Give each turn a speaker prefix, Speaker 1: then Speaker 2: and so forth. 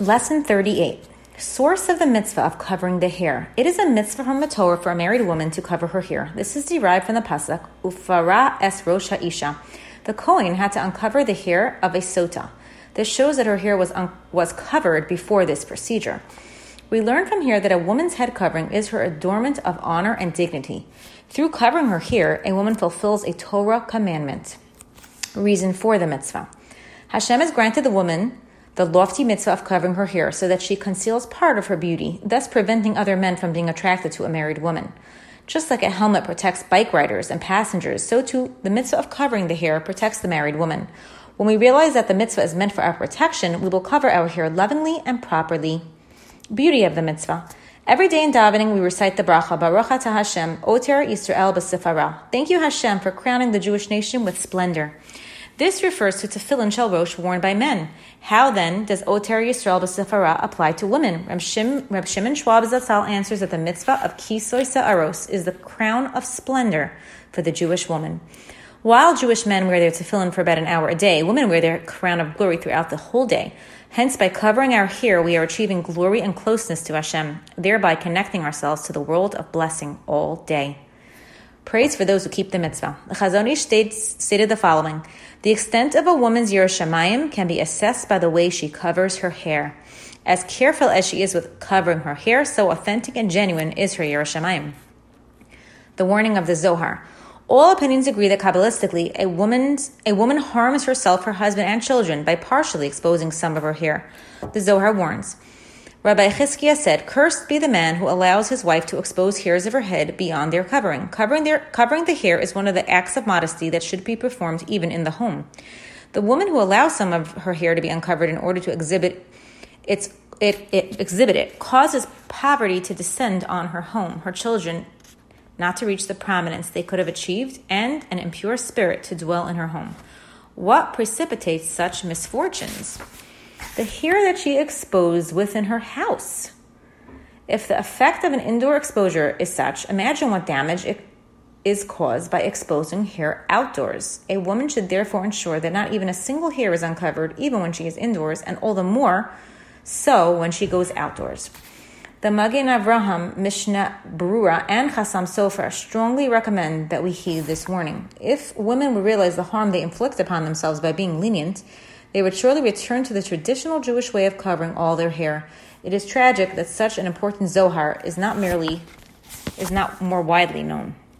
Speaker 1: Lesson 38 Source of the mitzvah of covering the hair. It is a mitzvah from the Torah for a married woman to cover her hair. This is derived from the pasuk Ufara es rosha isha. The Kohen had to uncover the hair of a sota. This shows that her hair was un- was covered before this procedure. We learn from here that a woman's head covering is her adornment of honor and dignity. Through covering her hair, a woman fulfills a Torah commandment. Reason for the mitzvah. Hashem has granted the woman the lofty mitzvah of covering her hair so that she conceals part of her beauty, thus preventing other men from being attracted to a married woman. Just like a helmet protects bike riders and passengers, so too the mitzvah of covering the hair protects the married woman. When we realize that the mitzvah is meant for our protection, we will cover our hair lovingly and properly. Beauty of the mitzvah. Every day in davening, we recite the bracha, Baruch Hashem, Oter Yisrael B'Sifara. Thank you, Hashem, for crowning the Jewish nation with splendor. This refers to tefillin shel rosh worn by men. How then does Oter Yisrael B'Sifara apply to women? Reb, Shim, Reb Shimon Schwab Zatzal answers that the mitzvah of Kisoy Sa'aros is the crown of splendor for the Jewish woman. While Jewish men wear their tefillin for about an hour a day, women wear their crown of glory throughout the whole day. Hence, by covering our hair, we are achieving glory and closeness to Hashem, thereby connecting ourselves to the world of blessing all day. Praise for those who keep the mitzvah. The Chazon Ish states, stated the following The extent of a woman's yiras Shamayim can be assessed by the way she covers her hair. As careful as she is with covering her hair, so authentic and genuine is her yiras Shamayim. The warning of the Zohar. All opinions agree that Kabbalistically, a, woman's, a woman harms herself, her husband, and children by partially exposing some of her hair. The Zohar warns. Rabbi Chizkiah said, Cursed be the man who allows his wife to expose hairs of her head beyond their covering. Covering, their, covering the hair is one of the acts of modesty that should be performed even in the home. The woman who allows some of her hair to be uncovered in order to exhibit its it, it exhibit it causes poverty to descend on her home, her children, not to reach the prominence they could have achieved, and an impure spirit to dwell in her home. What precipitates such misfortunes? The hair that she exposed within her house. If the effect of an indoor exposure is such, imagine what damage it is caused by exposing hair outdoors. A woman should therefore ensure that not even a single hair is uncovered, even when she is indoors, and all the more so when she goes outdoors. The Magen Avraham, Mishnah Berurah, and Chassam Sofer strongly recommend that we heed this warning. If women would realize the harm they inflict upon themselves by being lenient, they would surely return to the traditional Jewish way of covering all their hair. It is tragic that such an important Zohar is not merely is not more widely known.